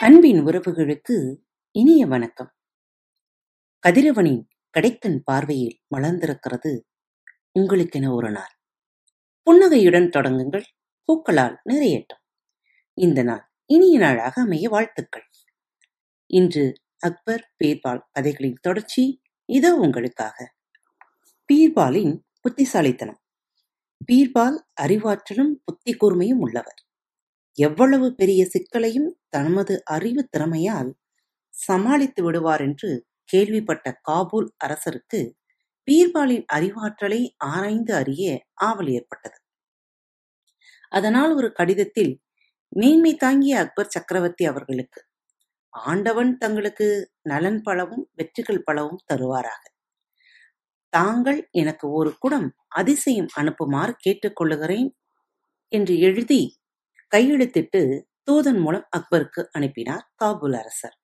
அன்பின் உறவுகளுக்கு இனிய வணக்கம். கதிரவனின் கடைத்தன் பார்வையில் மலர்ந்திருக்கிறது உங்களுக்கென ஒரு நாள். புன்னகையுடன் தொடங்குங்கள் பூக்களால் நிறையட்டும். இந்த நாள் இனிய நாளாக அமைய வாழ்த்துக்கள். இன்று அக்பர் பீர்பால் கதைகளின் தொடர்ச்சி இதோ உங்களுக்காக. பீர்பாலின் புத்திசாலித்தனம். பீர்பால் அறிவாற்றலும் புத்தி கூர்மையும் உள்ளவர். எவ்வளவு பெரிய சிக்கலையும் தமது அறிவு திறமையால் சமாளித்து விடுவார் என்று கேள்விப்பட்ட காபூல் அரசருக்கு பீர்பாலின் அறிவாற்றலை ஆராய்ந்து அறிய ஆவல் ஏற்பட்டது. அதனால் ஒரு கடிதத்தில் மேன்மை தாங்கிய அக்பர் சக்கரவர்த்தி அவர்களுக்கு ஆண்டவன் தங்களுக்கு நலன் பலவும் வெற்றிகள் பலவும் தருவாராக. தாங்கள் எனக்கு ஒரு குடம் அதிசயம் அனுப்புமாறு கேட்டுக்கொள்ளுகிறேன் என்று எழுதி கையெழுத்திட்டு தூதன் மூலம் அக்பருக்கு அனுப்பினார் காபூல் அரசர்.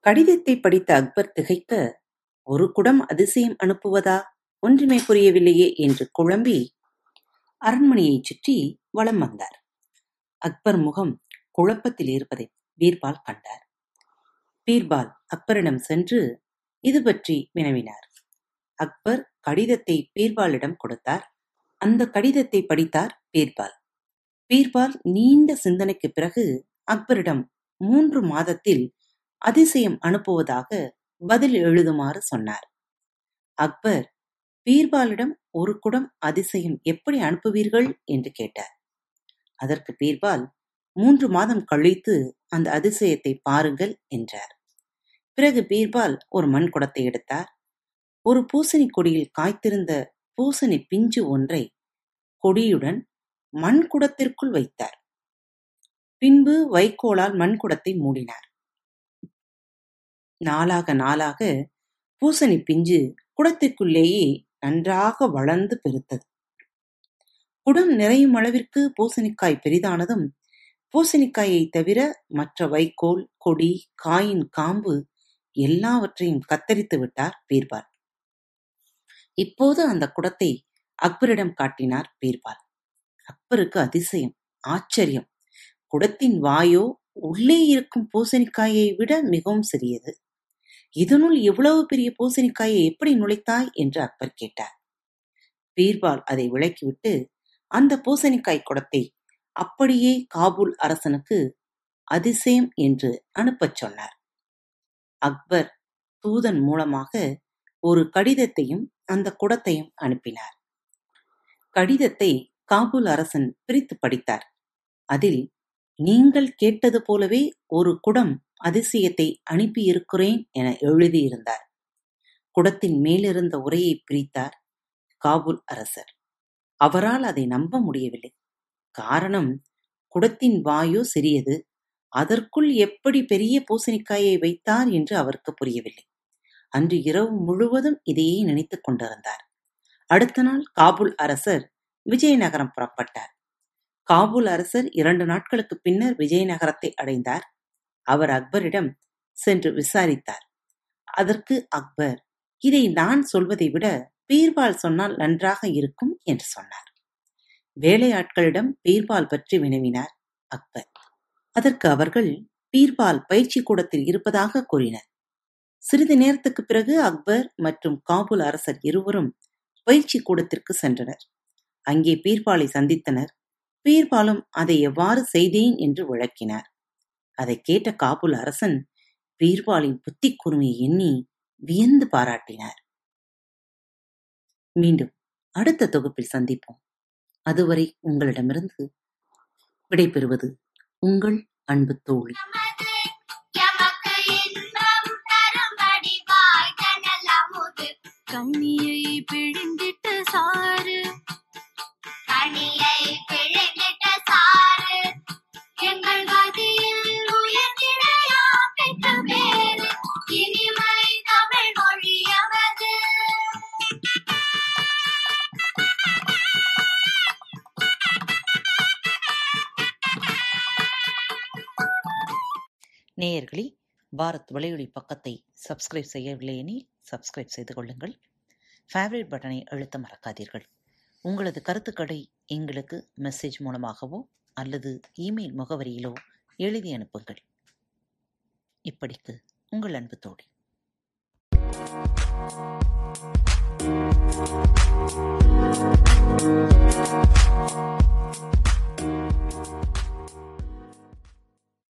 கடிதத்தை படித்த அக்பர் திகைக்க ஒரு குடம் அதிசயம் அனுப்புவதா? ஒன்றுமே புரியவில்லையே என்று குழம்பி அரண்மனையைச் சுற்றி வலம் வந்தார். அக்பர் முகம் குழப்பத்தில் இருப்பதை பீர்பால் கண்டார். பீர்பால் அக்பரிடம் சென்று இது பற்றி வினவினார். அக்பர் கடிதத்தை பீர்பாலிடம் கொடுத்தார். அந்த கடிதத்தை படித்தார் பீர்பால். பீர்பால் நீண்ட சிந்தனைக்குப் பிறகு அக்பரிடம் மூன்று மாதத்தில் அதிசயம் அனுப்புவதாக பதில் எழுதுமாறு சொன்னார். அக்பர் பீர்பாலிடம் ஒரு குடம் அதிசயம் எப்படி அனுப்புவீர்கள்? என்று கேட்டார். அதற்கு பீர்பால் மூன்று மாதம் கழித்து அந்த அதிசயத்தை பாருங்கள் என்றார். பிறகு பீர்பால் ஒரு மண் குடத்தை எடுத்தார். ஒரு பூசணி கொடியில் காய்த்திருந்த பூசணி பிஞ்சு ஒன்றை கொடியுடன் மண் குடத்திற்குள் வைத்தார். பின்பு வைக்கோலால் மண் குடத்தை மூடினார். நாளாக நாளாக பூசணி பிஞ்சு குடத்திற்குள்ளேயே நன்றாக வளர்ந்து பெருத்தது. குடம் நிறையும் அளவிற்கு பூசணிக்காய் பெரிதானதும் பூசணிக்காயை தவிர மற்ற வைக்கோல் கொடி காயின் காம்பு எல்லாவற்றையும் கத்தரித்து விட்டார் பீர்பால். இப்போது அந்த குடத்தை அக்பரிடம் காட்டினார் பீர்பால். அக்பருக்கு அதிசயம் ஆச்சரியம். குடத்தின் வாயோ உள்ளே இருக்கும் பூசணிக்காயை விட மிகவும் சிறியது. இதனுள் இவ்வளவு பெரிய பூசணிக்காயை எப்படி நுழைத்தாய்? என்று அக்பர் கேட்டார். பீர்பால் அதை விளக்கிவிட்டு அந்த பூசணிக்காய் குடத்தை அப்படியே காபூல் அரசனுக்கு அதிசயம் என்று அனுப்பச் சொன்னார். அக்பர் தூதன் மூலமாக ஒரு கடிதத்தையும் அந்த குடத்தையும் அனுப்பினார். கடிதத்தை காபூல் அரசன் பிரித்து படித்தார். அதில் நீங்கள் கேட்டது போலவே ஒரு குடம் அதிசயத்தை அனுப்பியிருக்கிறேன் என எழுதியிருந்தார். குடத்தின் மேலிருந்த உரையை பிரித்தார் காபூல் அரசர். அவரால் அதை நம்ப முடியவில்லை. காரணம் குடத்தின் வாயோ சிறியது. அதற்குள் எப்படி பெரிய பூசணிக்காயை வைத்தார் என்று அவருக்கு புரியவில்லை. அன்று இரவு முழுவதும் இதையே நினைத்துக் கொண்டிருந்தார். அடுத்த நாள் காபூல் அரசர் விஜயநகரம் புறப்பட்டார். காபூல் அரசர் இரண்டு நாட்களுக்கு பின்னர் விஜயநகரத்தை அடைந்தார். அவர் அக்பரிடம் சென்று விசாரித்தார். அதற்கு அக்பர் இதை நான் சொல்வதை விட பீர்பால் சொன்னால் நன்றாக இருக்கும் என்று சொன்னார். வேலையாட்களிடம் பீர்பால் பற்றி வினவினார் அக்பர். அதற்கு அவர்கள் பீர்பால் பயிற்சி கூடத்தில் இருப்பதாக கூறினர். சிறிது நேரத்துக்கு பிறகு அக்பர் மற்றும் காபூல் அரசர் இருவரும் பயிற்சி கூடத்திற்கு சென்றனர். அங்கே பீர்பாலை சந்தித்தனர். பீர்பாலும் அதை எவ்வாறு செய்தேன் என்று விளக்கினார். அதைக் கேட்ட காபூல் அரசன் பீர்பாலின் புத்தி கூர்மையை எண்ணி வியந்து பாராட்டினார். மீண்டும் அடுத்த தொகுப்பில் சந்திப்போம். அதுவரை உங்களிடமிருந்து விடைபெறுவது உங்கள் அன்பு தோழி. கண்ணியை பிழிந்திட்டு சாறு. நேயர்களே பாரத் வலையொலி பக்கத்தை சப்ஸ்கிரைப் செய்யவில்லை எனில் சப்ஸ்கிரைப் செய்து கொள்ளுங்கள். ஃபேவரட் பட்டனை அழுத்த மறக்காதீர்கள். உங்களது கருத்துக்களை எங்களுக்கு மெசேஜ் மூலமாகவோ அல்லது இமெயில் முகவரியிலோ எழுதி அனுப்புங்கள். இப்படிக்கு உங்கள் அன்பு தோழி.